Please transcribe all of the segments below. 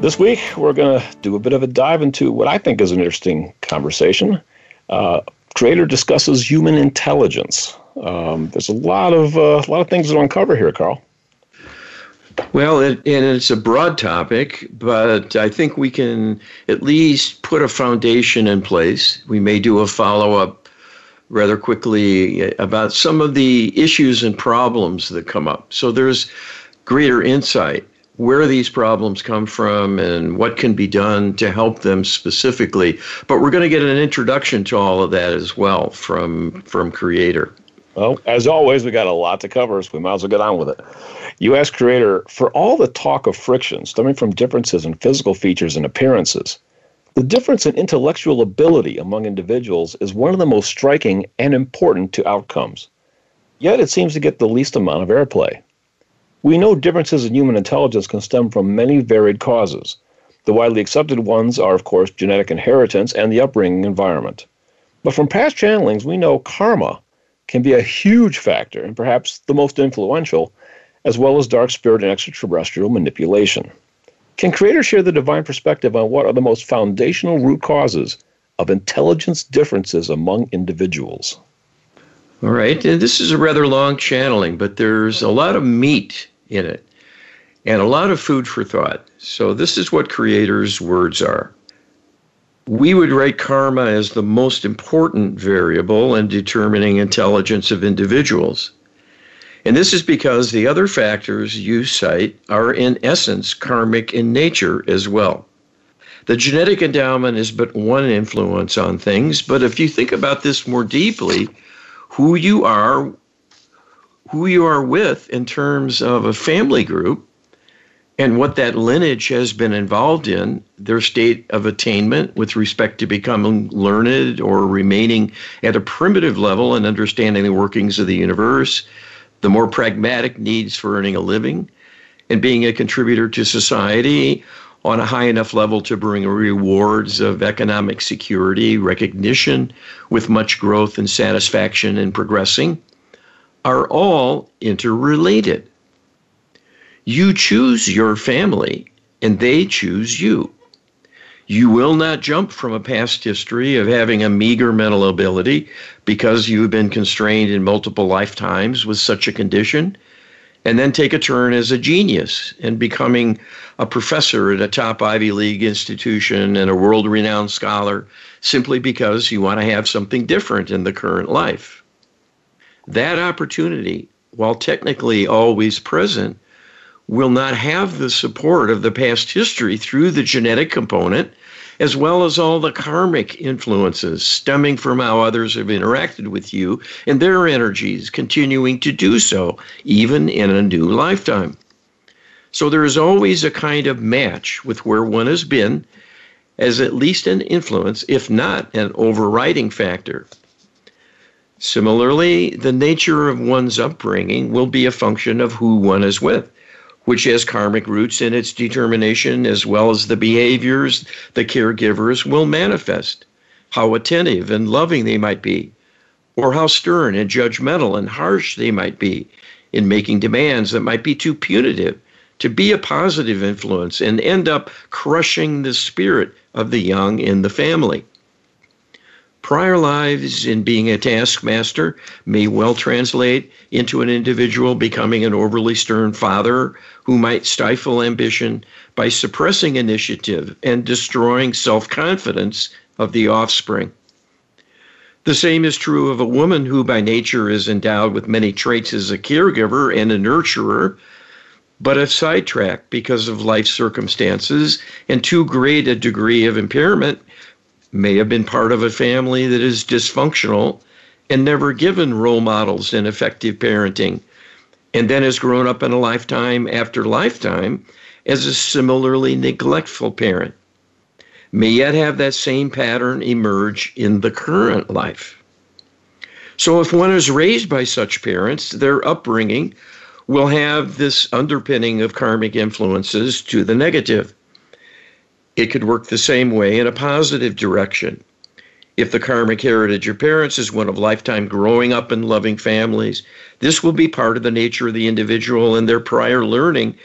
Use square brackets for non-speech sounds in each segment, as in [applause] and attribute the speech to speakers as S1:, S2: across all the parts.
S1: This week, we're going to do a bit of a dive into what I think is an interesting conversation. Uh, Creator discusses human intelligence. Um, there's a lot of uh, a lot of things to uncover here, Carl.
S2: Well, it, and it's a broad topic, but I think we can at least put a foundation in place. We may do a follow up rather quickly about some of the issues and problems that come up. So there's greater insight where these problems come from and what can be done to help them specifically. But we're going to get an introduction to all of that as well from from Creator.
S1: Well, as always, we got a lot to cover, so we might as well get on with it. You ask Creator for all the talk of friction stemming from differences in physical features and appearances. The difference in intellectual ability among individuals is one of the most striking and important to outcomes. Yet it seems to get the least amount of airplay. We know differences in human intelligence can stem from many varied causes. The widely accepted ones are, of course, genetic inheritance and the upbringing environment. But from past channelings, we know karma can be a huge factor and perhaps the most influential, as well as dark spirit and extraterrestrial manipulation. Can creators share the divine perspective on what are the most foundational root causes of intelligence differences among individuals?
S2: All right, and this is a rather long channeling, but there's a lot of meat in it and a lot of food for thought. So, this is what creators' words are. We would rate karma as the most important variable in determining intelligence of individuals. And this is because the other factors you cite are, in essence, karmic in nature as well. The genetic endowment is but one influence on things, but if you think about this more deeply, who you are who you are with in terms of a family group and what that lineage has been involved in, their state of attainment with respect to becoming learned or remaining at a primitive level and understanding the workings of the universe, the more pragmatic needs for earning a living, and being a contributor to society on a high enough level to bring rewards of economic security, recognition, with much growth and satisfaction in progressing are all interrelated. You choose your family, and they choose you. You will not jump from a past history of having a meager mental ability because you've been constrained in multiple lifetimes with such a condition, and then take a turn as a genius and becoming a professor at a top Ivy League institution and a world renowned scholar simply because you want to have something different in the current life that opportunity, while technically always present, will not have the support of the past history through the genetic component, as well as all the karmic influences stemming from how others have interacted with you and their energies continuing to do so, even in a new lifetime. So there is always a kind of match with where one has been as at least an influence, if not an overriding factor. Similarly, the nature of one's upbringing will be a function of who one is with, which has karmic roots in its determination as well as the behaviors the caregivers will manifest, how attentive and loving they might be, or how stern and judgmental and harsh they might be in making demands that might be too punitive to be a positive influence and end up crushing the spirit of the young in the family. Prior lives in being a taskmaster may well translate into an individual becoming an overly stern father who might stifle ambition by suppressing initiative and destroying self confidence of the offspring. The same is true of a woman who, by nature, is endowed with many traits as a caregiver and a nurturer, but if sidetracked because of life circumstances and too great a degree of impairment, may have been part of a family that is dysfunctional and never given role models in effective parenting, and then has grown up in a lifetime after lifetime as a similarly neglectful parent. may yet have that same pattern emerge in the current life. So, if one is raised by such parents, their upbringing will have this underpinning of karmic influences to the negative. It could work the same way in a positive direction. If the karmic heritage of parents is one of lifetime growing up in loving families, this will be part of the nature of the individual and their prior learning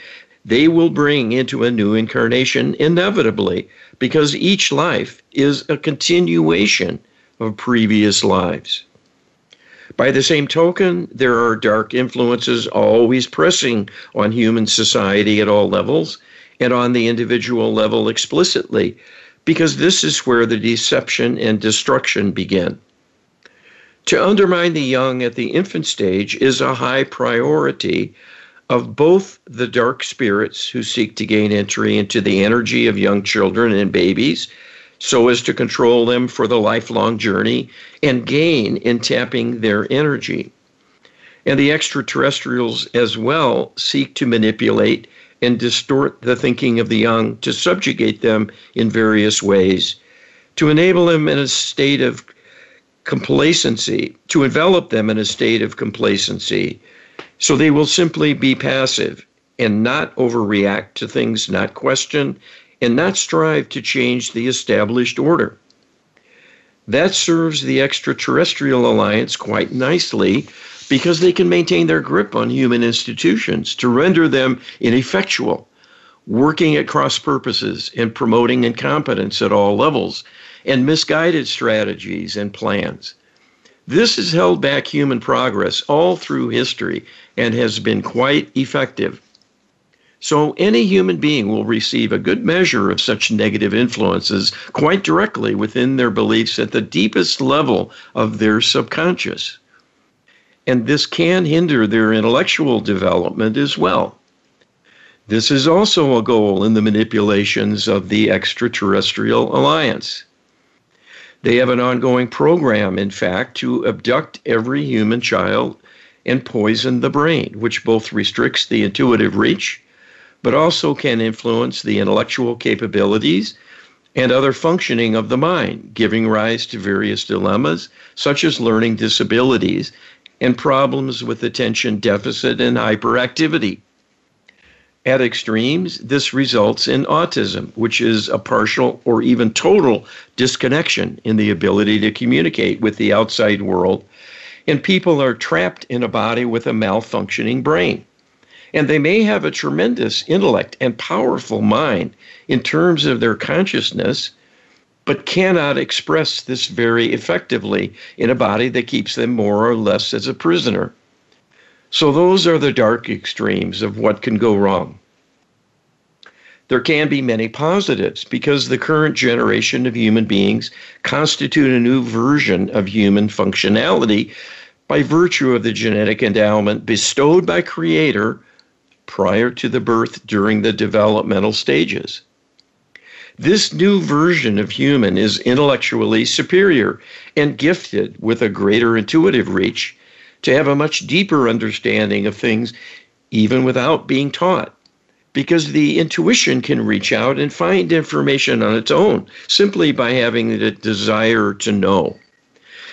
S2: they will bring into a new incarnation inevitably because each life is a continuation of previous lives. By the same token, there are dark influences always pressing on human society at all levels and on the individual level explicitly, because this is where the deception and destruction begin. To undermine the young at the infant stage is a high priority of both the dark spirits who seek to gain entry into the energy of young children and babies so as to control them for the lifelong journey and gain in tapping their energy. And the extraterrestrials as well seek to manipulate and distort the thinking of the young to subjugate them in various ways, to enable them in a state of complacency, to envelop them in a state of complacency. So they will simply be passive and not overreact to things not question, and not strive to change the established order. That serves the extraterrestrial alliance quite nicely because they can maintain their grip on human institutions to render them ineffectual, working at cross purposes and promoting incompetence at all levels, and misguided strategies and plans. This has held back human progress all through history and has been quite effective. So any human being will receive a good measure of such negative influences quite directly within their beliefs at the deepest level of their subconscious. And this can hinder their intellectual development as well. This is also a goal in the manipulations of the extraterrestrial alliance. They have an ongoing program, in fact, to abduct every human child and poison the brain, which both restricts the intuitive reach but also can influence the intellectual capabilities and other functioning of the mind, giving rise to various dilemmas such as learning disabilities and problems with attention deficit and hyperactivity. At extremes, this results in autism, which is a partial or even total disconnection in the ability to communicate with the outside world, and people are trapped in a body with a malfunctioning brain. And they may have a tremendous intellect and powerful mind in terms of their consciousness, but cannot express this very effectively in a body that keeps them more or less as a prisoner. So, those are the dark extremes of what can go wrong. There can be many positives because the current generation of human beings constitute a new version of human functionality by virtue of the genetic endowment bestowed by Creator prior to the birth during the developmental stages. This new version of human is intellectually superior and gifted with a greater intuitive reach to have a much deeper understanding of things even without being taught. Because the intuition can reach out and find information on its own simply by having the desire to know.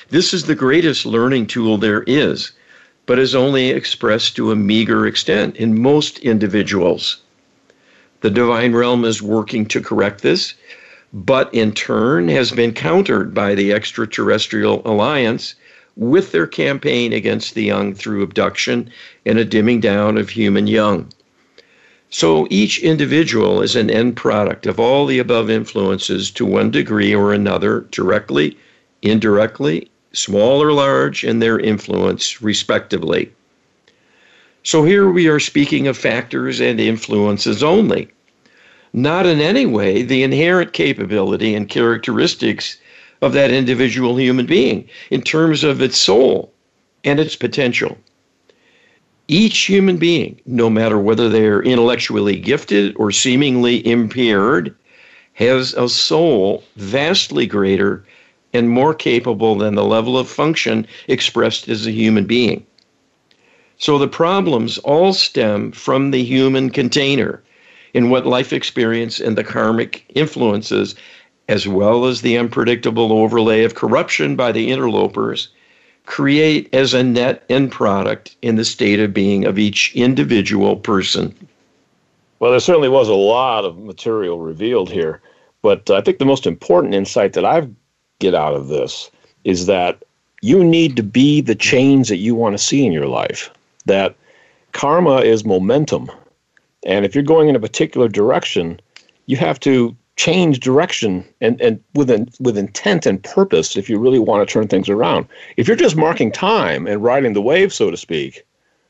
S2: This is the greatest learning tool there is but is only expressed to a meager extent in most individuals. The divine realm is working to correct this, but in turn has been countered by the extraterrestrial alliance with their campaign against the young through abduction and a dimming down of human young. So each individual is an end product of all the above influences to one degree or another, directly, indirectly, small or large, and their influence, respectively. So here we are speaking of factors and influences only, not in any way the inherent capability and characteristics of that individual human being in terms of its soul and its potential. Each human being, no matter whether they're intellectually gifted or seemingly impaired, has a soul vastly greater and more capable than the level of function expressed as a human being. So the problems all stem from the human container in what life experience and the karmic influences as well as the unpredictable overlay of corruption by the interlopers, create as a net end product in the state of being of each individual person.
S1: Well, there certainly was a lot of material revealed here, but I think the most important insight that I get out of this is that you need to be the change that you want to see in your life. That karma is momentum. And if you're going in a particular direction, you have to change direction and, and with, an, with intent and purpose if you really want to turn things around. If you're just marking time and riding the wave, so to speak,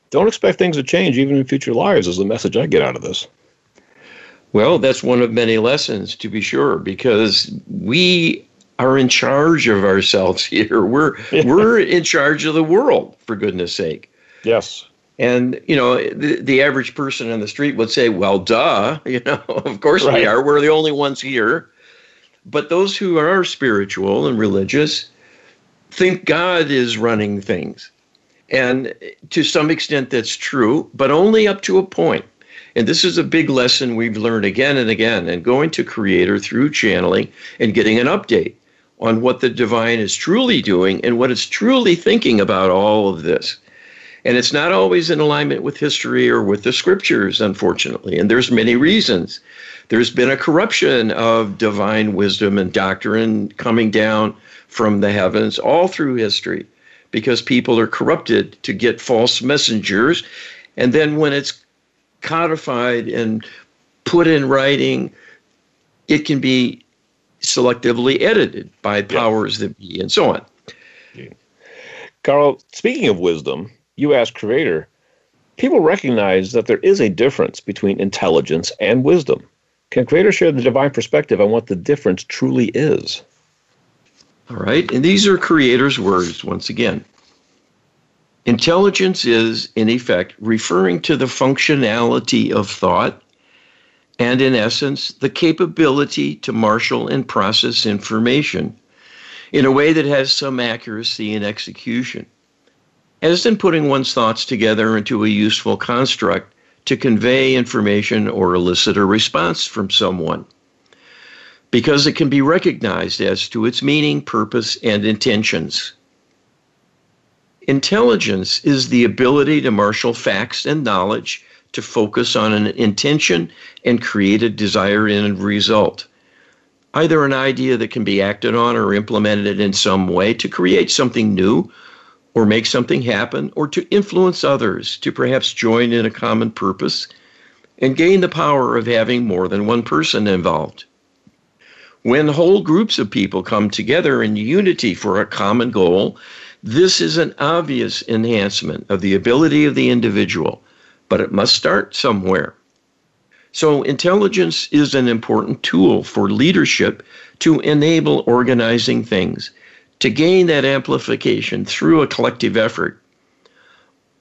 S1: don't expect things to change even in future lives, is the message I get out of this.
S2: Well, that's one of many lessons, to be sure, because we are in charge of ourselves [laughs] here. We're we're in charge of the world, for goodness sake.
S1: Yes.
S2: And you know, the, the average person in the street would say, "Well, duh, [laughs] you know, of course right. we are. We're the only ones here." But those who are spiritual and religious think God is running things. And to some extent that's true, but only up to a point. And this is a big lesson we've learned again and again. And going to Creator through channeling and getting an update on what the divine is truly doing and what it's truly thinking about all of this. And it's not always in alignment with history or with the scriptures, unfortunately. And there's many reasons. There's been a corruption of divine wisdom and doctrine coming down from the heavens all through history because people are corrupted to get false messengers. And then when it's codified and put in writing, it can be selectively edited by powers that be and so on.
S1: Carl, speaking of wisdom, you ask Creator, people recognize that there is a difference between intelligence and wisdom. Can Creator share the divine perspective on what the difference truly is?
S2: All right, and these are Creator's words once again. Intelligence is, in effect, referring to the functionality of thought and, in essence, the capability to marshal and process information in a way that has some accuracy in execution as in putting one's thoughts together into a useful construct to convey information or elicit a response from someone. Because it can be recognized as to its meaning, purpose, and intentions. Intelligence is the ability to marshal facts and knowledge to focus on an intention and create a desired end result. Either an idea that can be acted on or implemented in some way to create something new or make something happen, or to influence others to perhaps join in a common purpose and gain the power of having more than one person involved. When whole groups of people come together in unity for a common goal, this is an obvious enhancement of the ability of the individual, but it must start somewhere. So, intelligence is an important tool for leadership to enable organizing things to gain that amplification through a collective effort.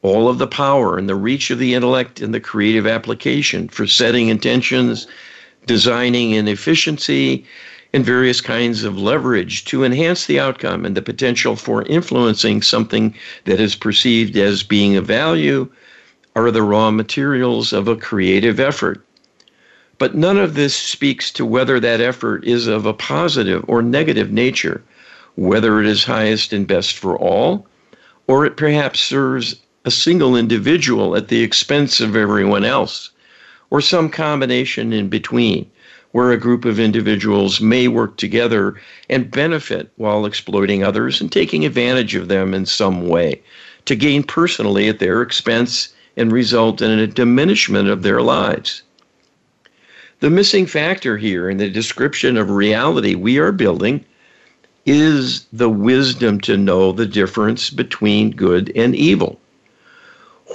S2: All of the power and the reach of the intellect and the creative application for setting intentions, designing in efficiency, and various kinds of leverage to enhance the outcome and the potential for influencing something that is perceived as being of value are the raw materials of a creative effort. But none of this speaks to whether that effort is of a positive or negative nature whether it is highest and best for all, or it perhaps serves a single individual at the expense of everyone else, or some combination in between, where a group of individuals may work together and benefit while exploiting others and taking advantage of them in some way to gain personally at their expense and result in a diminishment of their lives. The missing factor here in the description of reality we are building is the wisdom to know the difference between good and evil.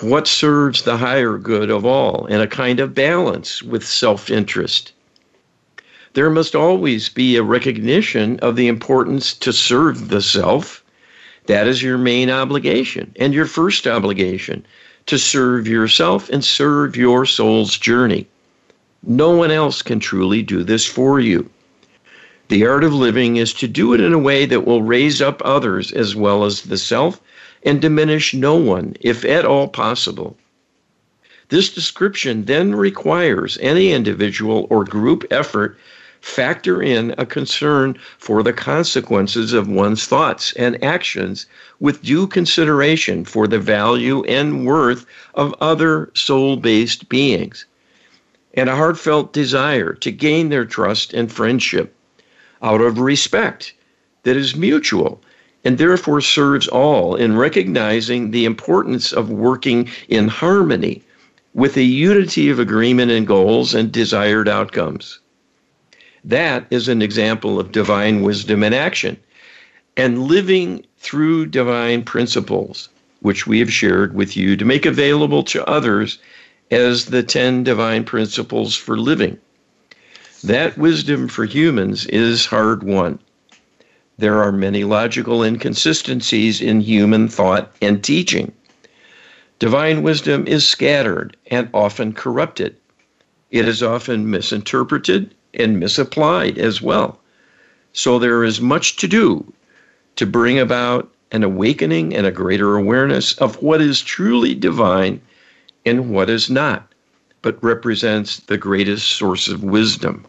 S2: What serves the higher good of all, and a kind of balance with self interest. There must always be a recognition of the importance to serve the self. That is your main obligation and your first obligation to serve yourself and serve your soul's journey. No one else can truly do this for you. The art of living is to do it in a way that will raise up others as well as the self and diminish no one, if at all possible. This description then requires any individual or group effort factor in a concern for the consequences of one's thoughts and actions with due consideration for the value and worth of other soul based beings, and a heartfelt desire to gain their trust and friendship out of respect that is mutual and therefore serves all in recognizing the importance of working in harmony with a unity of agreement and goals and desired outcomes. That is an example of divine wisdom in action and living through divine principles, which we have shared with you to make available to others as the 10 divine principles for living. That wisdom for humans is hard won. There are many logical inconsistencies in human thought and teaching. Divine wisdom is scattered and often corrupted. It is often misinterpreted and misapplied as well. So there is much to do to bring about an awakening and a greater awareness of what is truly divine and what is not, but represents the greatest source of wisdom.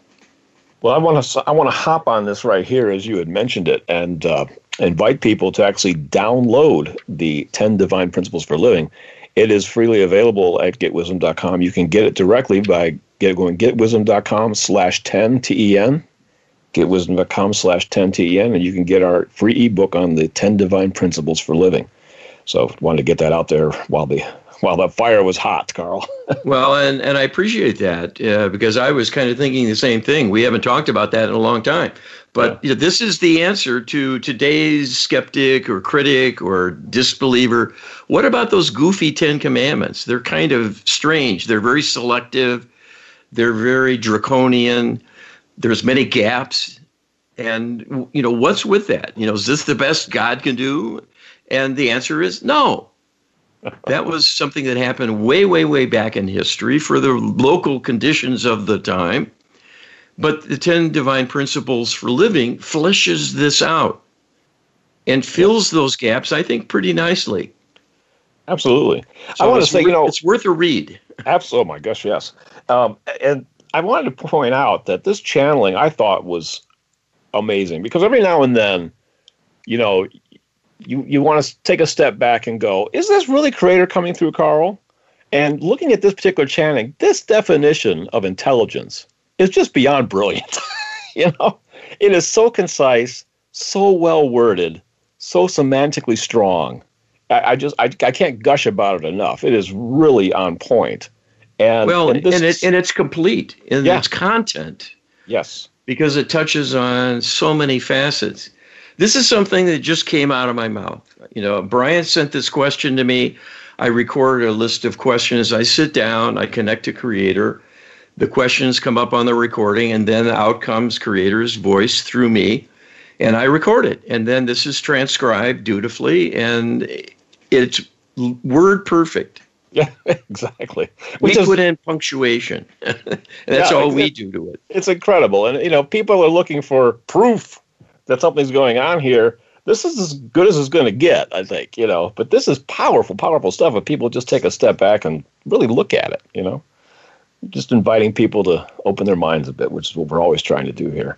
S1: Well, I want to I want to hop on this right here as you had mentioned it, and uh, invite people to actually download the Ten Divine Principles for Living. It is freely available at getwisdom.com. You can get it directly by get going getwisdom.com slash 10 T-E-N, getwisdom.com slash 10 T-E-N, and you can get our free ebook on the 10 Divine Principles for Living. So wanted to get that out there while the while the fire was hot, Carl. [laughs]
S2: well, and, and I appreciate that uh, because I was kind of thinking the same thing. We haven't talked about that in a long time. But yeah. you know, this is the answer to today's skeptic or critic or disbeliever. What about those goofy Ten Commandments? They're kind of strange. They're very selective. They're very draconian. There's many gaps. And you know, what's with that? You know, is this the best God can do? And the answer is no that was something that happened way, way, way back in history for the local conditions of the time. But the 10 divine principles for living fleshes this out and fills those gaps, I think, pretty nicely.
S1: Absolutely.
S2: So I want to say, you know, it's worth a read. [laughs]
S1: Absolutely. Oh, my gosh, yes. Um, and I wanted to point out that this channeling I thought was amazing because every now and then, you know, you you want to take a step back and go, is this really creator coming through, Carl? And looking at this particular chanting, this definition of intelligence is just beyond brilliant. [laughs] you know, it is so concise, so well worded, so semantically strong. I, I just I, I can't gush about it enough. It is really on point. And
S2: well, and, and, it, and it's complete in yeah. its content.
S1: Yes,
S2: because it touches on so many facets. This is something that just came out of my mouth. You know, Brian sent this question to me. I record a list of questions. I sit down, I connect to Creator. The questions come up on the recording, and then out comes Creator's voice through me, and I record it. And then this is transcribed dutifully, and it's word perfect. [laughs]
S1: Yeah, exactly.
S2: We Which put is, in punctuation. [laughs] that's yeah, all we do to it.
S1: It's incredible. And, you know, people are looking for proof that something's going on here. This is as good as it's going to get, I think, you know. But this is powerful, powerful stuff. If people just take a step back and really look at it, you know, just inviting people to open their minds a bit, which is what we're always trying to do here.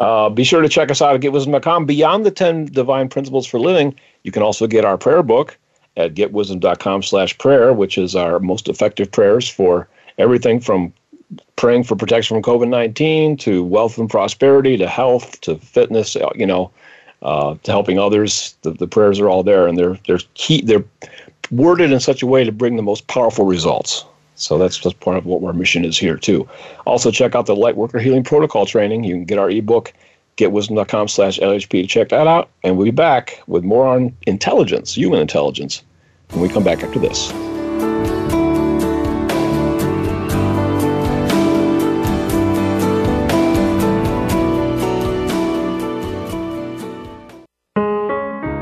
S1: Uh, be sure to check us out at getwisdom.com. Beyond the 10 divine principles for living, you can also get our prayer book at getwisdom.com slash prayer, which is our most effective prayers for everything from praying for protection from COVID 19 to wealth and prosperity to health to fitness, uh, you know, uh, to helping others. The, the prayers are all there and they're, they're, key, they're worded in such a way to bring the most powerful results. So that's just part of what our mission is here, too. Also, check out the Lightworker Healing Protocol training. You can get our ebook, getwisdom.com slash LHP to check that out. And we'll be back with more on intelligence, human intelligence, when we come back after this.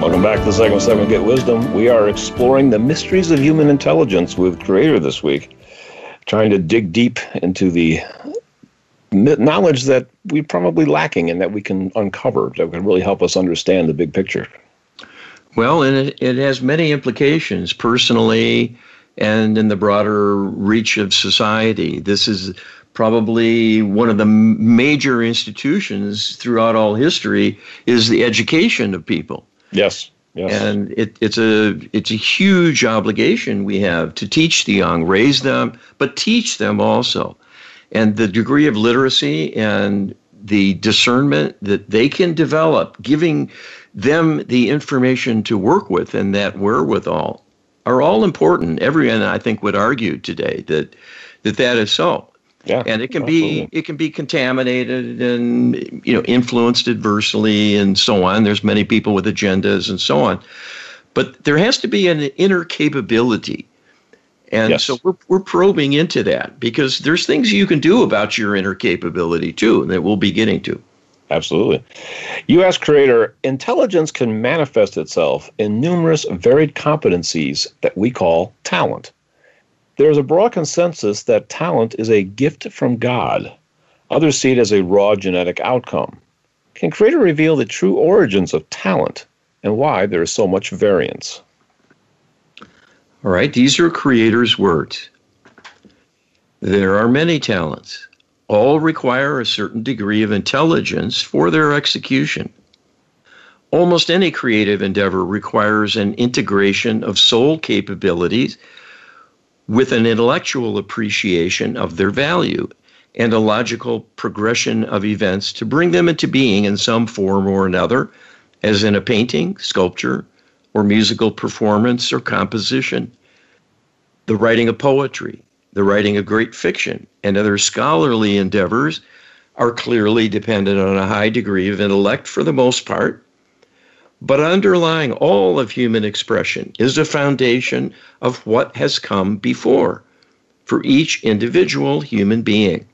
S1: Welcome back to the second segment, Get Wisdom. We are exploring the mysteries of human intelligence with Creator this week, trying to dig deep into the knowledge that we're probably lacking and that we can uncover that can really help us understand the big picture.
S2: Well, and it, it has many implications personally and in the broader reach of society. This is probably one of the major institutions throughout all history is the education of people.
S1: Yes. Yes.
S2: And it, it's a it's a huge obligation we have to teach the young, raise them, but teach them also and the degree of literacy and the discernment that they can develop, giving them the information to work with and that wherewithal are all important. Everyone, I think, would argue today that that, that is so.
S1: Yeah,
S2: and it can absolutely. be it can be contaminated and you know influenced adversely and so on. There's many people with agendas and so on, but there has to be an inner capability and yes. so we're, we're probing into that because there's things you can do about your inner capability too that we'll be getting to.
S1: Absolutely. You ask Creator, intelligence can manifest itself in numerous varied competencies that we call talent. There is a broad consensus that talent is a gift from God. Others see it as a raw genetic outcome. Can Creator reveal the true origins of talent and why there is so much variance?
S2: All right, these are creators' words. There are many talents. All require a certain degree of intelligence for their execution. Almost any creative endeavor requires an integration of soul capabilities with an intellectual appreciation of their value and a logical progression of events to bring them into being in some form or another, as in a painting, sculpture, or musical performance or composition, the writing of poetry, the writing of great fiction, and other scholarly endeavors are clearly dependent on a high degree of intellect for the most part. But underlying all of human expression is a foundation of what has come before for each individual human being.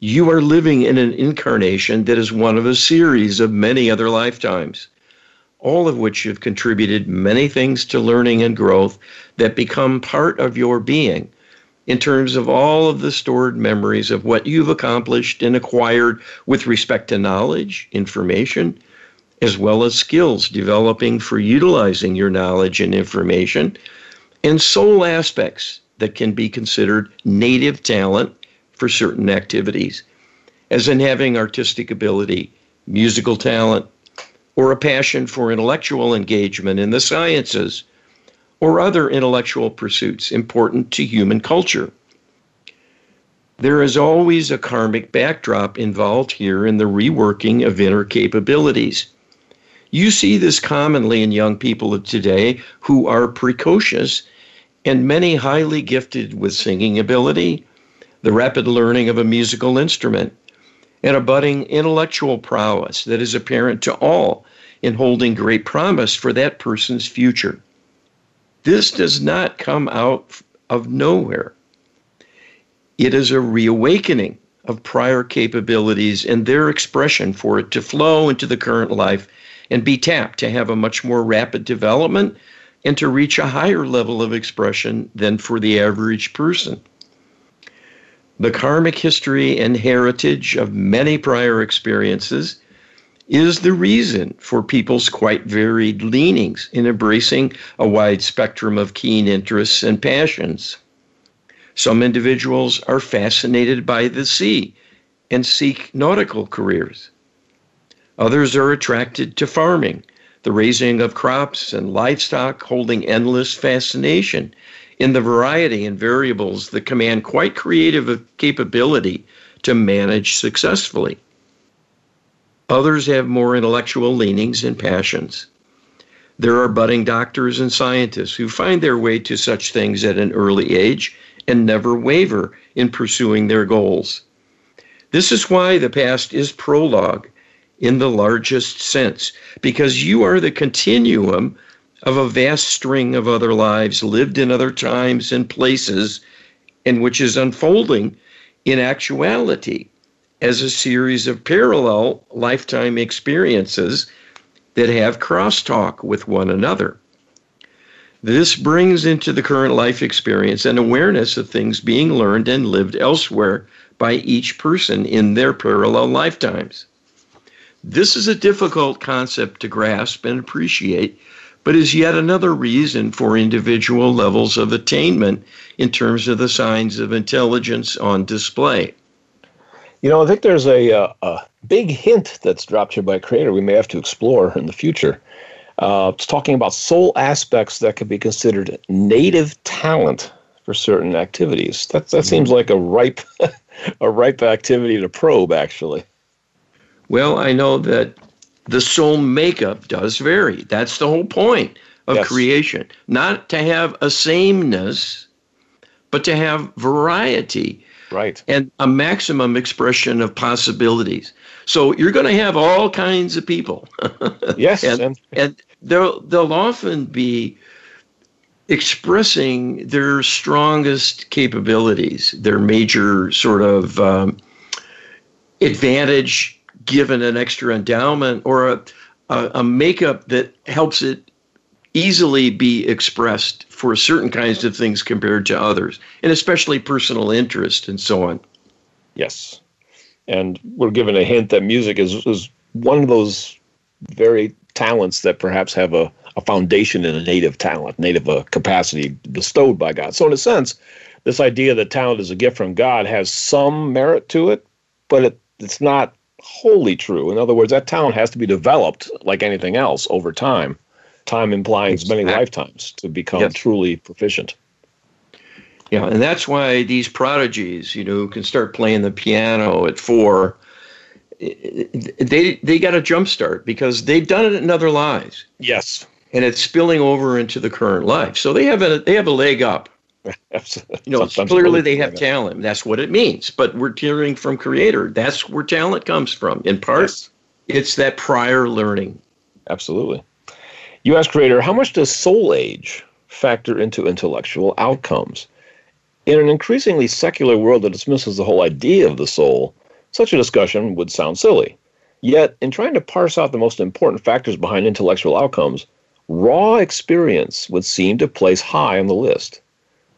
S2: You are living in an incarnation that is one of a series of many other lifetimes all of which have contributed many things to learning and growth that become part of your being in terms of all of the stored memories of what you've accomplished and acquired with respect to knowledge, information, as well as skills developing for utilizing your knowledge and information, and soul aspects that can be considered native talent for certain activities, as in having artistic ability, musical talent, or a passion for intellectual engagement in the sciences or other intellectual pursuits important to human culture. There is always a karmic backdrop involved here in the reworking of inner capabilities. You see this commonly in young people of today who are precocious and many highly gifted with singing ability, the rapid learning of a musical instrument, and a budding intellectual prowess that is apparent to all in holding great promise for that person's future. This does not come out of nowhere. It is a reawakening of prior capabilities and their expression for it to flow into the current life and be tapped to have a much more rapid development and to reach a higher level of expression than for the average person. The karmic history and heritage of many prior experiences is the reason for people's quite varied leanings in embracing a wide spectrum of keen interests and passions. Some individuals are fascinated by the sea and seek nautical careers. Others are attracted to farming, the raising of crops and livestock holding endless fascination in the variety and variables that command quite creative capability to manage successfully. Others have more intellectual leanings and passions. There are budding doctors and scientists who find their way to such things at an early age and never waver in pursuing their goals. This is why the past is prologue in the largest sense, because you are the continuum of a vast string of other lives lived in other times and places, and which is unfolding in actuality as a series of parallel lifetime experiences that have crosstalk with one another. This brings into the current life experience an awareness of things being learned and lived elsewhere by each person in their parallel lifetimes. This is a difficult concept to grasp and appreciate, but is yet another reason for individual levels of attainment in terms of the signs of intelligence on display.
S1: You know, I think there's a, a, uh, a big hint that's dropped here by Creator we may have to explore in the future. Uh, it's talking about soul aspects that could be considered native talent for certain activities. That that seems mm-hmm. like a ripe [laughs] a ripe activity to probe, actually.
S2: Well, I know that the soul makeup does vary. That's the whole point of yes. creation. Not to have a sameness, but to have variety.
S1: Right.
S2: And a maximum expression of possibilities. So you're going to have all kinds of people. [laughs]
S1: yes.
S2: and, and, and they'll, they'll often be expressing their strongest capabilities, their major sort of um, advantage given an extra endowment or a, a, a makeup that helps it easily be expressed for certain kinds of things compared to others, and especially personal interest and so on.
S1: Yes. And we're given a hint that music is, is one of those very talents that perhaps have a, a foundation in a native talent, native uh, capacity bestowed by God. So, in a sense, this idea that talent is a gift from God has some merit to it, but it, it's not wholly true. In other words, that talent has to be developed like anything else over time. Time implies many lifetimes to become yes. truly proficient.
S2: Yeah, and that's why these prodigies, you know, can start playing the piano at four. They they got a jump start because they've done it in other lives.
S1: Yes,
S2: and it's spilling over into the current life. So they have a they have a leg up. [laughs] You know, clearly they have talent. That's what it means. But we're hearing from Creator. That's where talent comes from. In part, yes. it's that prior learning.
S1: Absolutely. You ask Creator, how much does soul age factor into intellectual outcomes? In an increasingly secular world that dismisses the whole idea of the soul, such a discussion would sound silly. Yet, in trying to parse out the most important factors behind intellectual outcomes, raw experience would seem to place high on the list.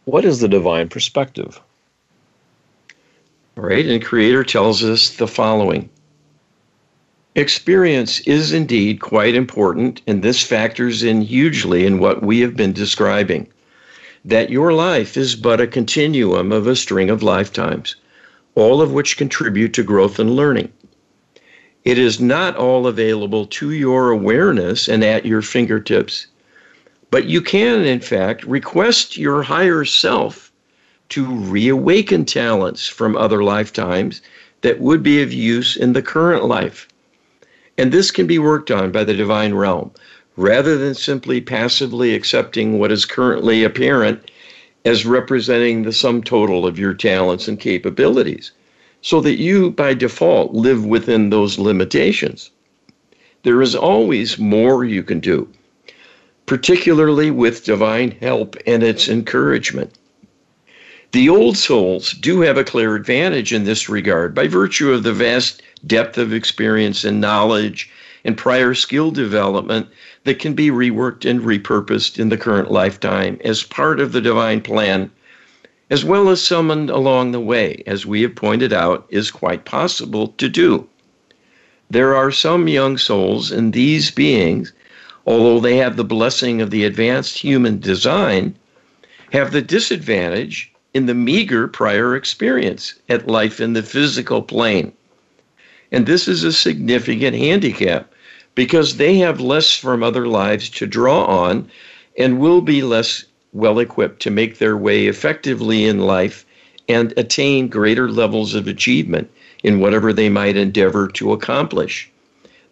S1: What is the divine perspective?
S2: All right, and Creator tells us the following Experience is indeed quite important, and this factors in hugely in what we have been describing. That your life is but a continuum of a string of lifetimes, all of which contribute to growth and learning. It is not all available to your awareness and at your fingertips. But you can, in fact, request your higher self to reawaken talents from other lifetimes that would be of use in the current life. And this can be worked on by the divine realm rather than simply passively accepting what is currently apparent as representing the sum total of your talents and capabilities, so that you, by default, live within those limitations. There is always more you can do particularly with divine help and its encouragement. The old souls do have a clear advantage in this regard by virtue of the vast depth of experience and knowledge and prior skill development that can be reworked and repurposed in the current lifetime as part of the divine plan, as well as summoned along the way, as we have pointed out, is quite possible to do. There are some young souls in these beings, although they have the blessing of the advanced human design, have the disadvantage in the meager prior experience at life in the physical plane. And this is a significant handicap because they have less from other lives to draw on and will be less well equipped to make their way effectively in life and attain greater levels of achievement in whatever they might endeavor to accomplish.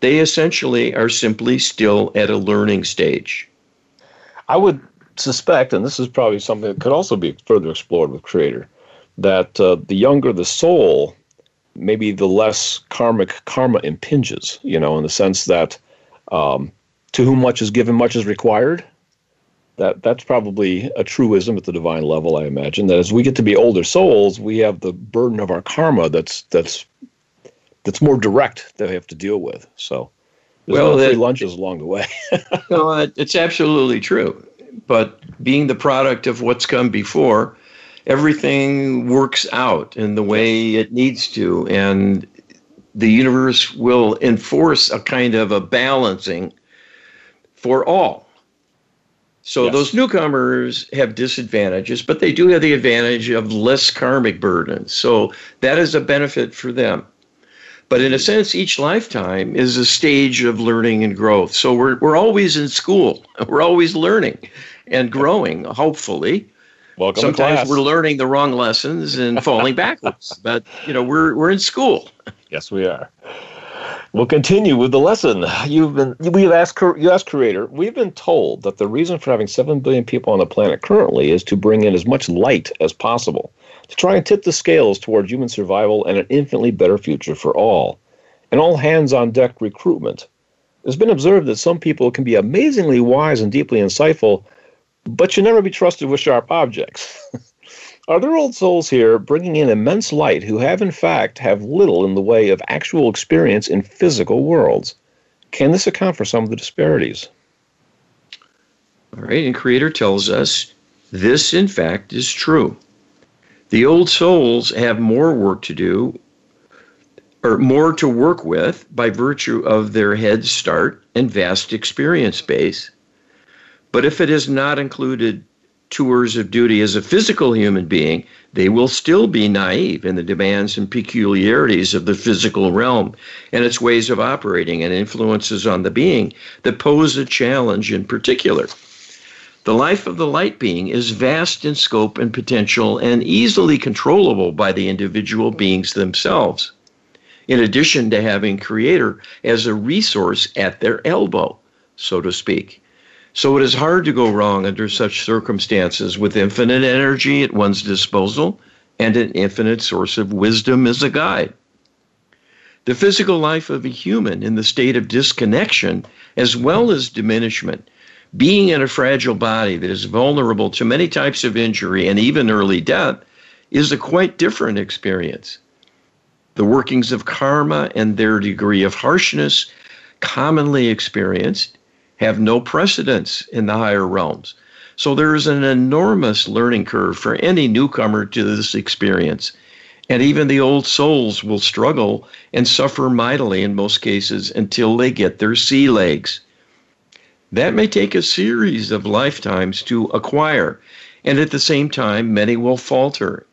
S2: They essentially are simply still at a learning stage.
S1: I would suspect, and this is probably something that could also be further explored with Creator, that uh, the younger the soul, maybe the less karmic karma impinges, you know, in the sense that um, to whom much is given, much is required. That that's probably a truism at the divine level, I imagine. That as we get to be older souls, we have the burden of our karma that's that's that's more direct that we have to deal with. So there's well, no free lunches along the way. [laughs]
S2: no, it's absolutely true. But being the product of what's come before, everything works out in the way it needs to, and the universe will enforce a kind of a balancing for all. So yes. those newcomers have disadvantages, but they do have the advantage of less karmic burden. So that is a benefit for them. But in a sense, each lifetime is a stage of learning and growth. So we're, we're always in school. [laughs] We're always learning and growing, hopefully.
S1: Welcome
S2: Sometimes we're learning the wrong lessons and falling backwards. [laughs] But you know, we're we're in school.
S1: Yes, we are. We'll continue with the lesson. You've been we've asked you asked creator. We've been told that the reason for having seven billion people on the planet currently is to bring in as much light as possible to try and tip the scales toward human survival and an infinitely better future for all. An all hands on deck recruitment. It's been observed that some people can be amazingly wise and deeply insightful, but should never be trusted with sharp objects. [laughs] Are there old souls here bringing in immense light who have, in fact, have little in the way of actual experience in physical worlds? Can this account for some of the disparities?
S2: All right, and Creator tells us this, in fact, is true. The old souls have more work to do, or more to work with by virtue of their head start and vast experience base. But if it is not included tours of duty as a physical human being, they will still be naive in the demands and peculiarities of the physical realm and its ways of operating and influences on the being that pose a challenge in particular. The life of the light being is vast in scope and potential and easily controllable by the individual beings themselves, in addition to having Creator as a resource at their elbow, so to speak. So it is hard to go wrong under such circumstances with infinite energy at one's disposal and an infinite source of wisdom as a guide. The physical life of a human in the state of disconnection, as well as diminishment, being in a fragile body that is vulnerable to many types of injury and even early death, is a quite different experience. The workings of karma and their degree of harshness, commonly experienced, have no precedence in the higher realms. So there is an enormous learning curve for any newcomer to this experience. And even the old souls will struggle and suffer mightily in most cases until they get their sea legs. That may take a series of lifetimes to acquire, and at the same time, many will falter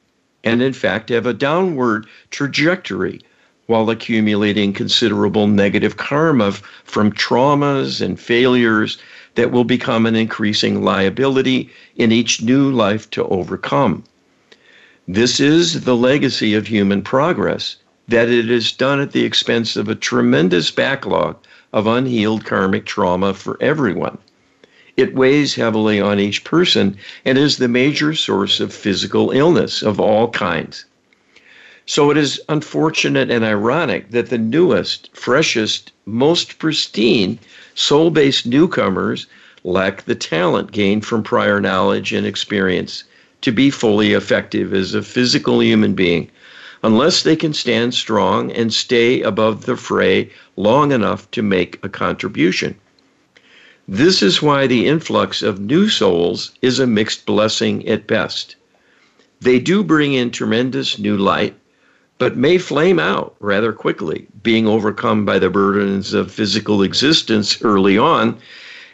S2: and, in fact, have a downward trajectory while accumulating considerable negative karma from traumas and failures that will become an increasing liability in each new life to overcome. This is the legacy of human progress, that it is done at the expense of a tremendous backlog of unhealed karmic trauma for everyone. It weighs heavily on each person and is the major source of physical illness of all kinds. So it is unfortunate and ironic that the newest, freshest, most pristine soul based newcomers lack the talent gained from prior knowledge and experience to be fully effective as a physical human being unless they can stand strong and stay above the fray long enough to make a contribution. This is why the influx of new souls is a mixed blessing at best. They do bring in tremendous new light, but may flame out rather quickly, being overcome by the burdens of physical existence early on,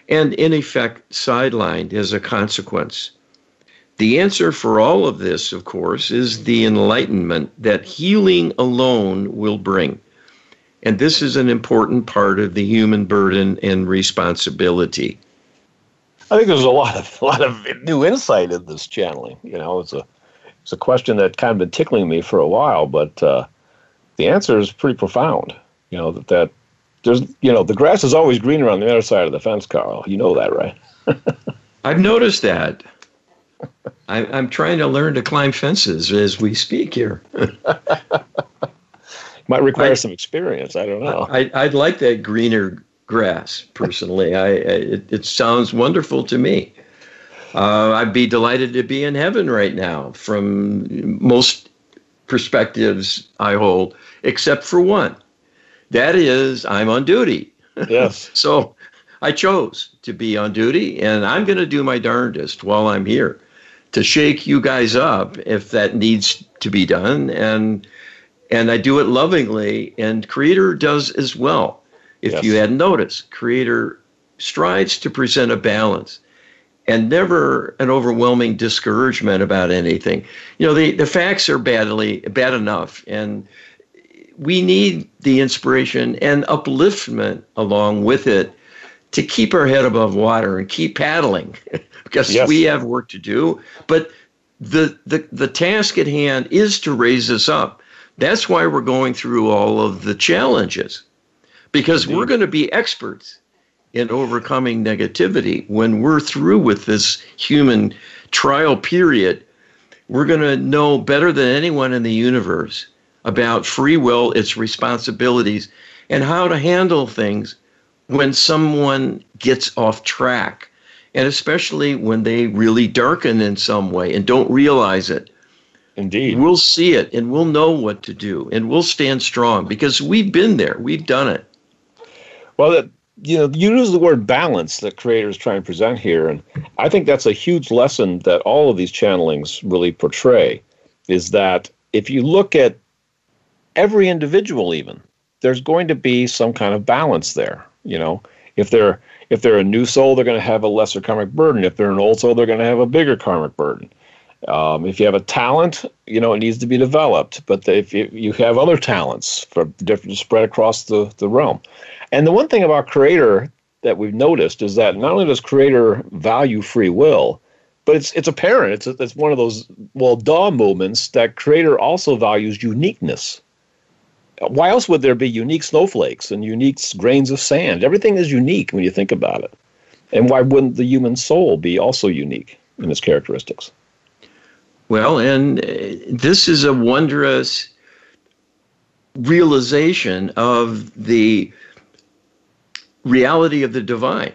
S2: and in effect sidelined as a consequence. The answer for all of this, of course, is the enlightenment that healing alone will bring. And this is an important part of the human burden and responsibility.
S1: I think there's a lot of a lot of new insight in this channeling. You know, it's a it's a question that kind of been tickling me for a while, but uh, the answer is pretty profound. You know that that there's you know the grass is always greener on the other side of the fence, Carl. You know that, right? [laughs]
S2: I've noticed that. I, I'm trying to learn to climb fences as we speak here. [laughs]
S1: Might require I, some experience. I don't know.
S2: I, I'd like that greener grass personally. I, it, it, sounds wonderful to me. Uh, I'd be delighted to be in heaven right now from most perspectives I hold, except for one. That is, I'm on duty.
S1: Yes. [laughs]
S2: so I chose to be on duty, and I'm going to do my darndest while I'm here to shake you guys up if that needs to be done. And and I do it lovingly, and Creator does as well. If yes. you hadn't noticed, Creator strives to present a balance and never an overwhelming discouragement about anything. You know, the, the facts are badly bad enough, and we need the inspiration and upliftment along with it to keep our head above water and keep paddling [laughs] because yes. we have work to do. But the, the the task at hand is to raise us up that's why we're going through all of the challenges because we're going to be experts in overcoming negativity when we're through with this human trial period. We're going to know better than anyone in the universe about free will, its responsibilities, and how to handle things when someone gets off track, and especially when they really darken in some way and don't realize it.
S1: Indeed.
S2: We'll see it and we'll know what to do and we'll stand strong because we've been there. We've done it.
S1: Well, you know, you use the word balance that creators try and present here. And I think that's a huge lesson that all of these channelings really portray is that if you look at every individual, even, there's going to be some kind of balance there. You know, if they're if they're a new soul, they're going to have a lesser karmic burden. If they're an old soul, they're going to have a bigger karmic burden. Um, if you have a talent, you know it needs to be developed. But if you, you have other talents for different spread across the, the realm, and the one thing about Creator that we've noticed is that not only does Creator value free will, but it's it's apparent. It's it's one of those well duh moments that Creator also values uniqueness. Why else would there be unique snowflakes and unique grains of sand? Everything is unique when you think about it. And why wouldn't the human soul be also unique in its characteristics?
S2: Well, and uh, this is a wondrous realization of the reality of the divine.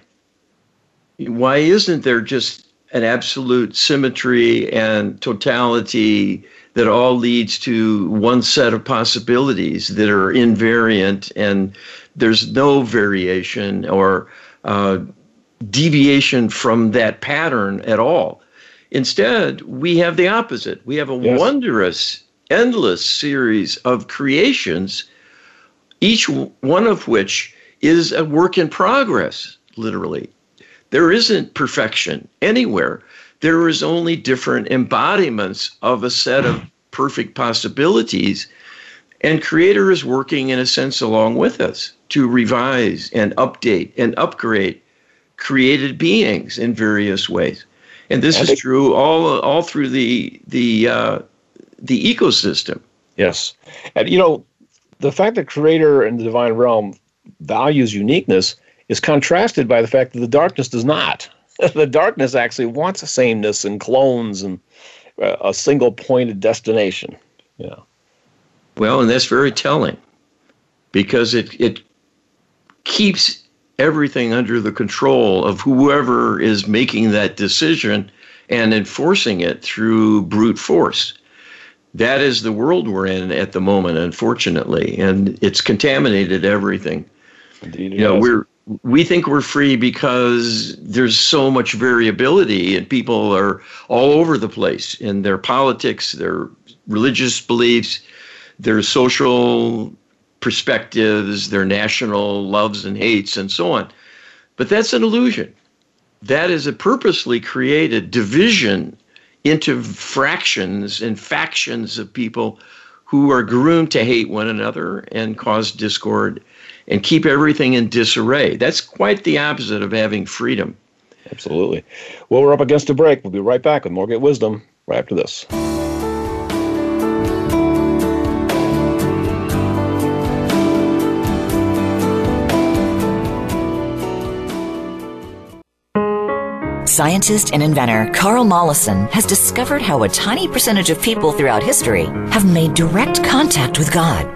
S2: Why isn't there just an absolute symmetry and totality that all leads to one set of possibilities that are invariant and there's no variation or uh, deviation from that pattern at all? Instead, we have the opposite. We have a yes. wondrous, endless series of creations, each one of which is a work in progress, literally. There isn't perfection anywhere. There is only different embodiments of a set of perfect possibilities. And Creator is working, in a sense, along with us to revise and update and upgrade created beings in various ways and this and is true all all through the the uh, the ecosystem.
S1: Yes, and you know the fact that creator and the divine realm values uniqueness is contrasted by the fact that the darkness does not. [laughs] the darkness actually wants sameness and clones and uh, a single pointed destination. Yeah.
S2: Well, and that's very telling because it it keeps everything under the control of whoever is making that decision and enforcing it through brute force. That is the world we're in at the moment, unfortunately, and it's contaminated everything.
S1: Indeed,
S2: you know, we're we think we're free because there's so much variability and people are all over the place in their politics, their religious beliefs, their social perspectives, their national loves and hates, and so on. But that's an illusion. That is a purposely created division into fractions and factions of people who are groomed to hate one another and cause discord and keep everything in disarray. That's quite the opposite of having freedom.
S1: Absolutely. Well, we're up against a break. We'll be right back with more Get Wisdom right after this.
S3: Scientist and inventor Carl Mollison has discovered how a tiny percentage of people throughout history have made direct contact with God.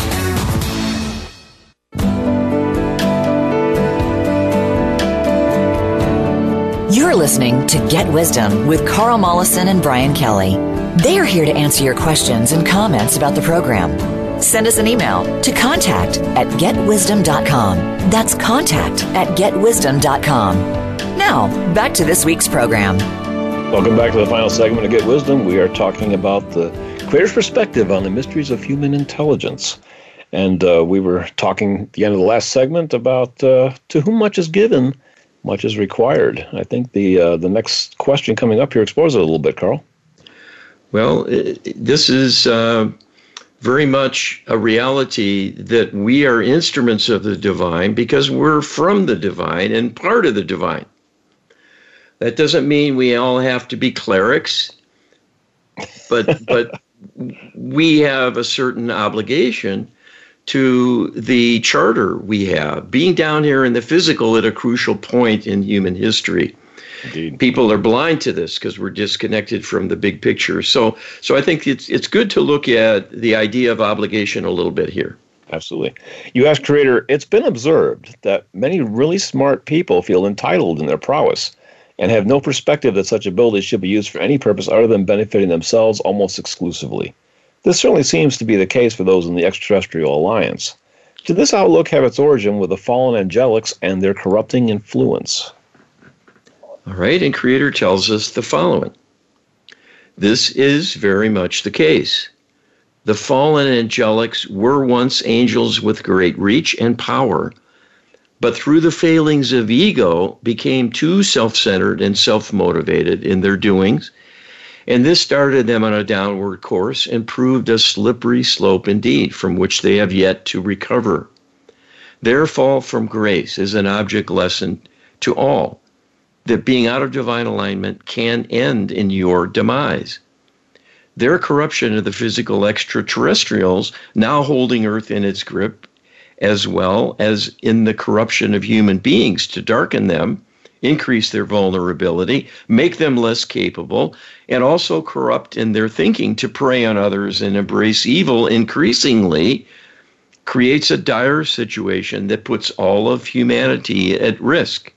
S3: You're listening to Get Wisdom with Carl Mollison and Brian Kelly. They are here to answer your questions and comments about the program. Send us an email to contact at getwisdom.com. That's contact at getwisdom.com. Now, back to this week's program.
S1: Welcome back to the final segment of Get Wisdom. We are talking about the Creator's perspective on the mysteries of human intelligence. And uh, we were talking at the end of the last segment about uh, to whom much is given, much is required. I think the uh, the next question coming up here explores it a little bit, Carl.
S2: Well, it, this is uh, very much a reality that we are instruments of the divine because we're from the divine and part of the divine. That doesn't mean we all have to be clerics, but but [laughs] we have a certain obligation to the charter we have. Being down here in the physical at a crucial point in human history. Indeed. People are blind to this because we're disconnected from the big picture. So so I think it's it's good to look at the idea of obligation a little bit here.
S1: Absolutely. You asked creator, it's been observed that many really smart people feel entitled in their prowess and have no perspective that such abilities should be used for any purpose other than benefiting themselves almost exclusively. This certainly seems to be the case for those in the extraterrestrial alliance. Did this outlook have its origin with the fallen angelics and their corrupting influence?
S2: All right, and Creator tells us the following This is very much the case. The fallen angelics were once angels with great reach and power but through the failings of ego became too self-centered and self-motivated in their doings and this started them on a downward course and proved a slippery slope indeed from which they have yet to recover. Their fall from grace is an object lesson to all that being out of divine alignment can end in your demise. Their corruption of the physical extraterrestrials now holding earth in its grip as well as in the corruption of human beings to darken them, increase their vulnerability, make them less capable, and also corrupt in their thinking to prey on others and embrace evil increasingly creates a dire situation that puts all of humanity at risk.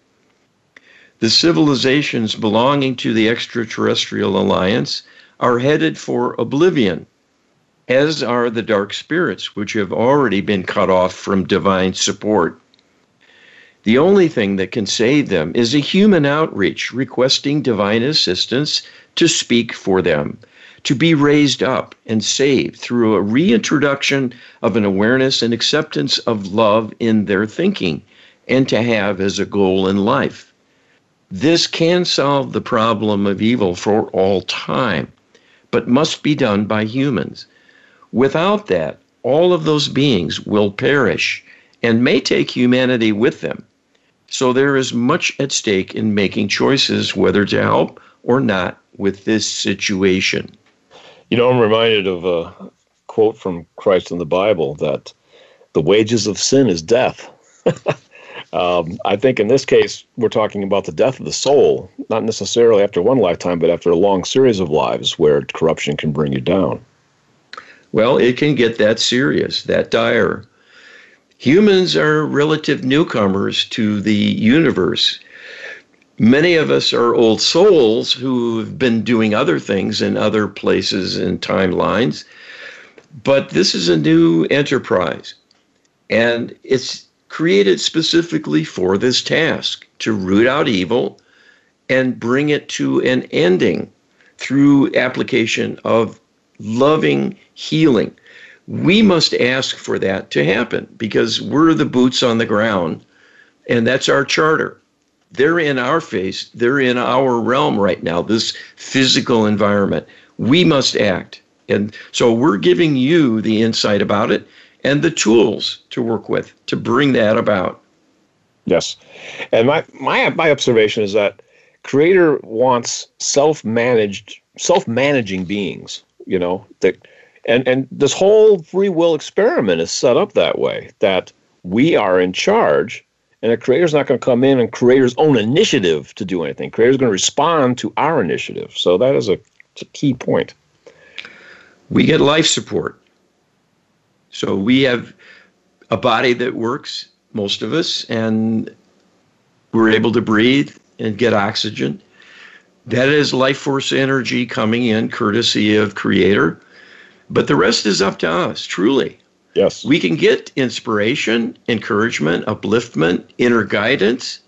S2: The civilizations belonging to the extraterrestrial alliance are headed for oblivion as are the dark spirits, which have already been cut off from divine support. The only thing that can save them is a human outreach requesting divine assistance to speak for them, to be raised up and saved through a reintroduction of an awareness and acceptance of love in their thinking and to have as a goal in life. This can solve the problem of evil for all time, but must be done by humans. Without that, all of those beings will perish and may take humanity with them. So there is much at stake in making choices whether to help or not with this situation.
S1: You know, I'm reminded of a quote from Christ in the Bible that the wages of sin is death. [laughs] um, I think in this case, we're talking about the death of the soul, not necessarily after one lifetime, but after a long series of lives where corruption can bring you down.
S2: Well, it can get that serious, that dire. Humans are relative newcomers to the universe many of us are old souls who've been doing other things in other places and timelines. But this is a new enterprise, and it's created specifically for this task to root out evil and bring it to an ending through application of loving healing. We must ask for that to happen because we're the boots on the ground, and that's our charter they're in our face, they're in our realm right now, this physical environment. We must act. And so we're giving you the insight about it and the tools to work with to bring that about.
S1: Yes. And my my my observation is that creator wants self-managed self-managing beings, you know, that and and this whole free will experiment is set up that way that we are in charge and a creator's not going to come in and creator's own initiative to do anything. Creator's going to respond to our initiative. So that is a, a key point.
S2: We get life support. So we have a body that works, most of us, and we're able to breathe and get oxygen. That is life force energy coming in courtesy of Creator. But the rest is up to us, truly.
S1: Yes.
S2: We can get inspiration, encouragement, upliftment, inner guidance,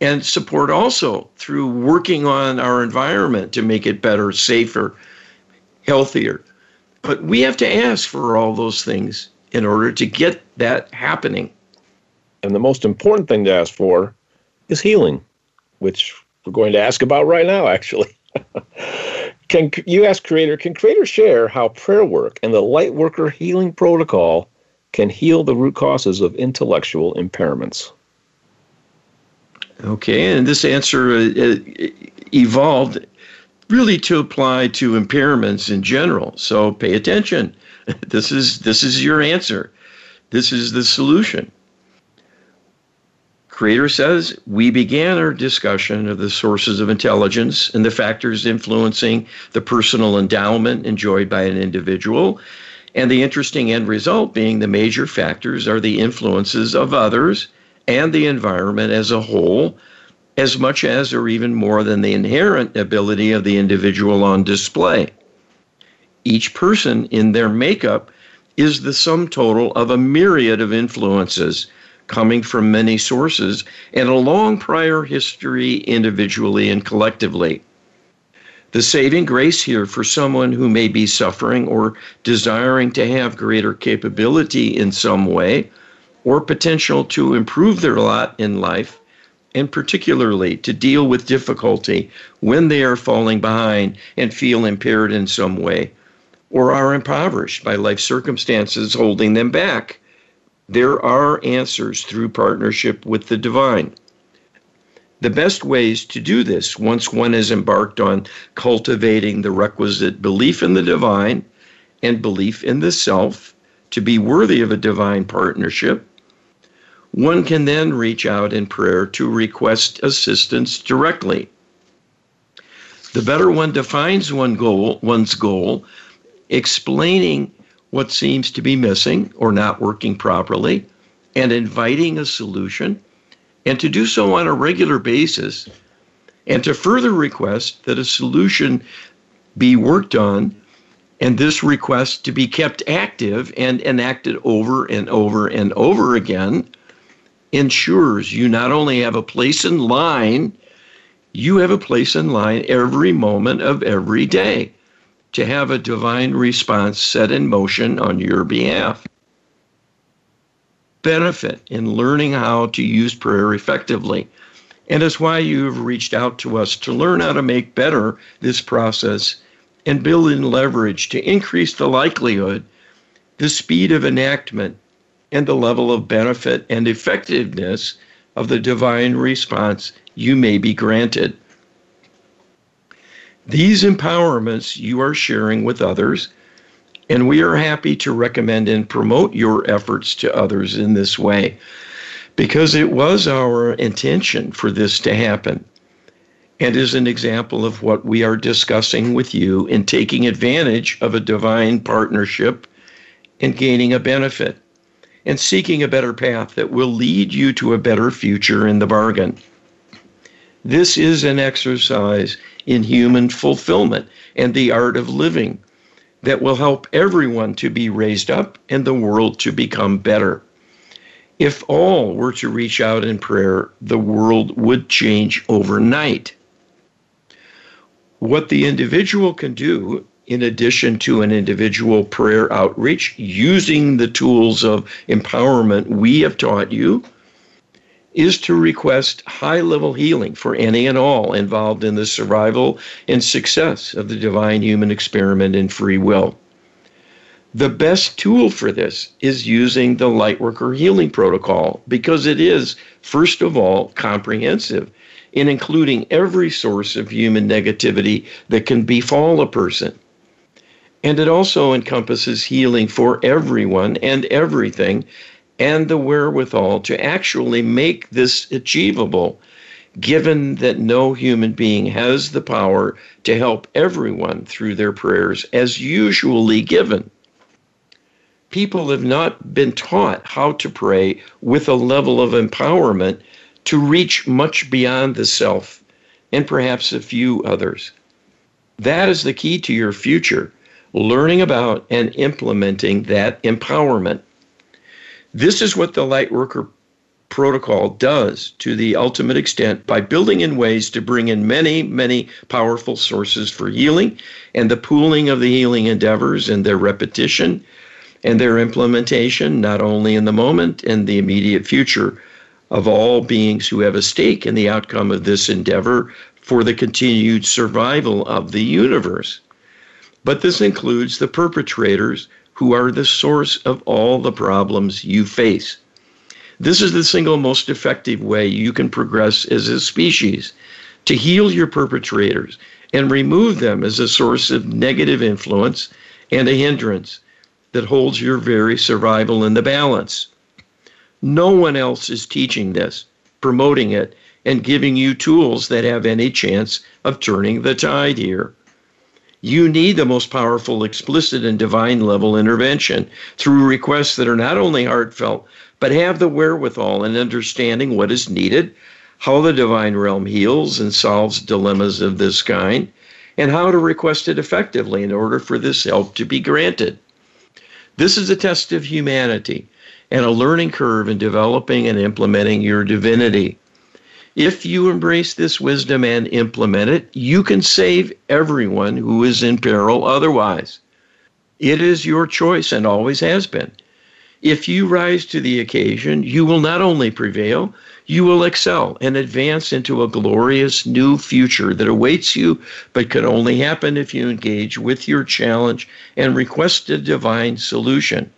S2: and support also through working on our environment to make it better, safer, healthier. But we have to ask for all those things in order to get that happening.
S1: And the most important thing to ask for is healing, which we're going to ask about right now, actually. [laughs] Can you ask Creator? Can Creator share how prayer work and the Light Worker healing protocol can heal the root causes of intellectual impairments?
S2: Okay, and this answer uh, uh, evolved really to apply to impairments in general. So pay attention. [laughs] This is this is your answer. This is the solution. Creator says, We began our discussion of the sources of intelligence and the factors influencing the personal endowment enjoyed by an individual. And the interesting end result being the major factors are the influences of others and the environment as a whole, as much as or even more than the inherent ability of the individual on display. Each person in their makeup is the sum total of a myriad of influences coming from many sources and a long prior history individually and collectively. The saving grace here for someone who may be suffering or desiring to have greater capability in some way or potential to improve their lot in life, and particularly to deal with difficulty when they are falling behind and feel impaired in some way or are impoverished by life circumstances holding them back there are answers through partnership with the divine. The best ways to do this, once one has embarked on cultivating the requisite belief in the divine and belief in the self to be worthy of a divine partnership, one can then reach out in prayer to request assistance directly. The better one defines one goal, one's goal, explaining what seems to be missing or not working properly and inviting a solution, and to do so on a regular basis, and to further request that a solution be worked on, and this request to be kept active and enacted over and over and over again, ensures you not only have a place in line, you have a place in line every moment of every day to have a divine response set in motion on your behalf. Benefit in learning how to use prayer effectively. And it's why you've reached out to us to learn how to make better this process and build in leverage to increase the likelihood, the speed of enactment, and the level of benefit and effectiveness of the divine response you may be granted. These empowerments you are sharing with others, and we are happy to recommend and promote your efforts to others in this way because it was our intention for this to happen and is an example of what we are discussing with you in taking advantage of a divine partnership and gaining a benefit and seeking a better path that will lead you to a better future in the bargain. This is an exercise in human fulfillment and the art of living that will help everyone to be raised up and the world to become better. If all were to reach out in prayer, the world would change overnight. What the individual can do, in addition to an individual prayer outreach, using the tools of empowerment we have taught you, is to request high level healing for any and all involved in the survival and success of the divine human experiment in free will. The best tool for this is using the Lightworker Healing Protocol because it is, first of all, comprehensive in including every source of human negativity that can befall a person. And it also encompasses healing for everyone and everything and the wherewithal to actually make this achievable, given that no human being has the power to help everyone through their prayers as usually given. People have not been taught how to pray with a level of empowerment to reach much beyond the self and perhaps a few others. That is the key to your future, learning about and implementing that empowerment. This is what the Lightworker protocol does to the ultimate extent by building in ways to bring in many, many powerful sources for healing and the pooling of the healing endeavors and their repetition and their implementation, not only in the moment and the immediate future of all beings who have a stake in the outcome of this endeavor for the continued survival of the universe. But this includes the perpetrators who are the source of all the problems you face. This is the single most effective way you can progress as a species to heal your perpetrators and remove them as a source of negative influence and a hindrance that holds your very survival in the balance. No one else is teaching this, promoting it, and giving you tools that have any chance of turning the tide here. You need the most powerful, explicit, and divine level intervention through requests that are not only heartfelt, but have the wherewithal and understanding what is needed, how the divine realm heals and solves dilemmas of this kind, and how to request it effectively in order for this help to be granted. This is a test of humanity and a learning curve in developing and implementing your divinity. If you embrace this wisdom and implement it, you can save everyone who is in peril otherwise. It is your choice and always has been. If you rise to the occasion, you will not only prevail, you will excel and advance into a glorious new future that awaits you, but can only happen if you engage with your challenge and request a divine solution.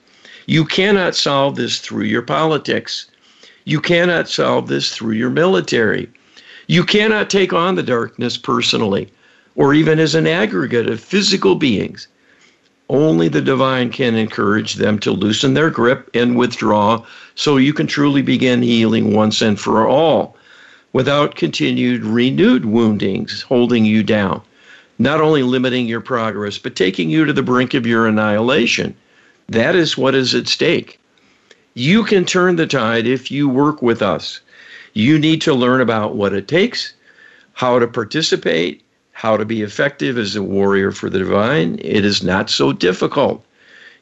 S2: You cannot solve this through your politics. You cannot solve this through your military. You cannot take on the darkness personally or even as an aggregate of physical beings. Only the divine can encourage them to loosen their grip and withdraw so you can truly begin healing once and for all without continued renewed woundings holding you down, not only limiting your progress, but taking you to the brink of your annihilation. That is what is at stake. You can turn the tide if you work with us. You need to learn about what it takes, how to participate, how to be effective as a warrior for the divine. It is not so difficult.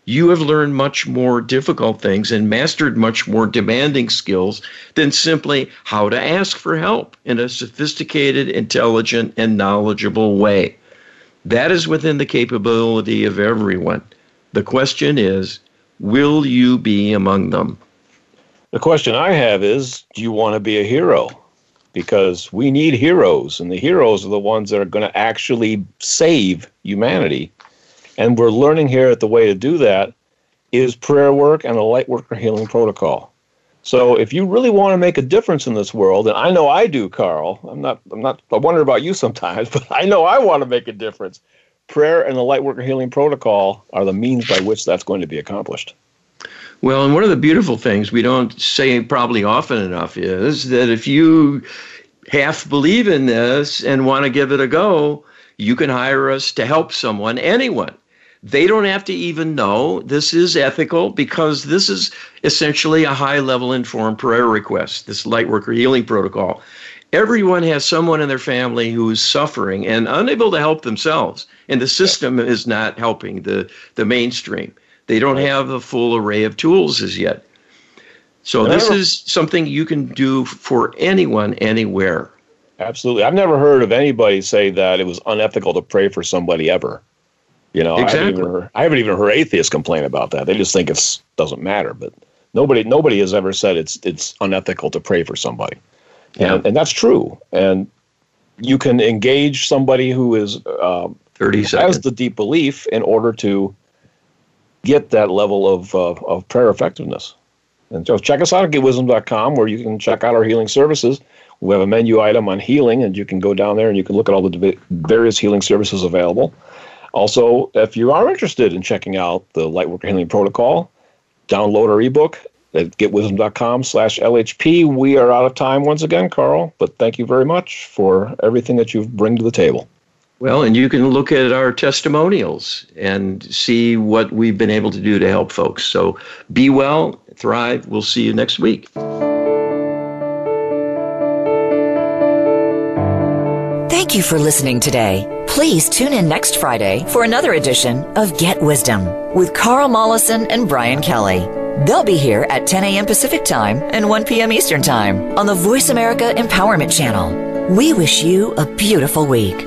S2: you have learned much more difficult things and mastered much more demanding skills than simply how to ask for help in a sophisticated, intelligent, and knowledgeable way. That is within the capability of everyone. The question is will you be among them?
S1: The question I have is do you want to be a hero? Because we need heroes, and the heroes are the ones that are going to actually save humanity and we're learning here that the way to do that is prayer work and a light worker healing protocol. So if you really want to make a difference in this world, and I know I do, Carl, I'm not, I'm not, I wonder about you sometimes, [laughs] but I know I want to make a difference. Prayer and the light worker healing protocol are the means by which that's going to be accomplished.
S2: Well, and one of the beautiful things we don't say probably often enough is that if you half believe in this and want to give it a go, you can hire us to help someone, anyone they don't have to even know this is ethical because this is essentially a high level informed prayer request, this light worker healing protocol. Everyone has someone in their family who is suffering and unable to help themselves, and the system yeah. is not helping the, the mainstream. They don't have a full array of tools as yet. So, this is something you can do for anyone, anywhere.
S1: Absolutely. I've never heard of anybody say that it was unethical to pray for somebody ever. You know, exactly. I, haven't even heard, I haven't even heard atheists complain about that. They just think it doesn't matter. But nobody nobody has ever said it's it's unethical to pray for somebody. Yeah. And, and that's true. And you can engage somebody who is um,
S2: 30 seconds.
S1: has the deep belief in order to get that level of, uh, of prayer effectiveness. And so check us out at getwisdom.com where you can check out our healing services. We have a menu item on healing, and you can go down there and you can look at all the various healing services available. Also, if you are interested in checking out the Lightworker Healing Protocol, download our ebook at getwisdom.com slash LHP. We are out of time once again, Carl, but thank you very much for everything that you bring to the table.
S2: Well, and you can look at our testimonials and see what we've been able to do to help folks. So be well, thrive. We'll see you next week.
S3: Thank you for listening today. Please tune in next Friday for another edition of Get Wisdom with Carl Mollison and Brian Kelly. They'll be here at 10 a.m. Pacific Time and 1 p.m. Eastern Time on the Voice America Empowerment Channel. We wish you a beautiful week.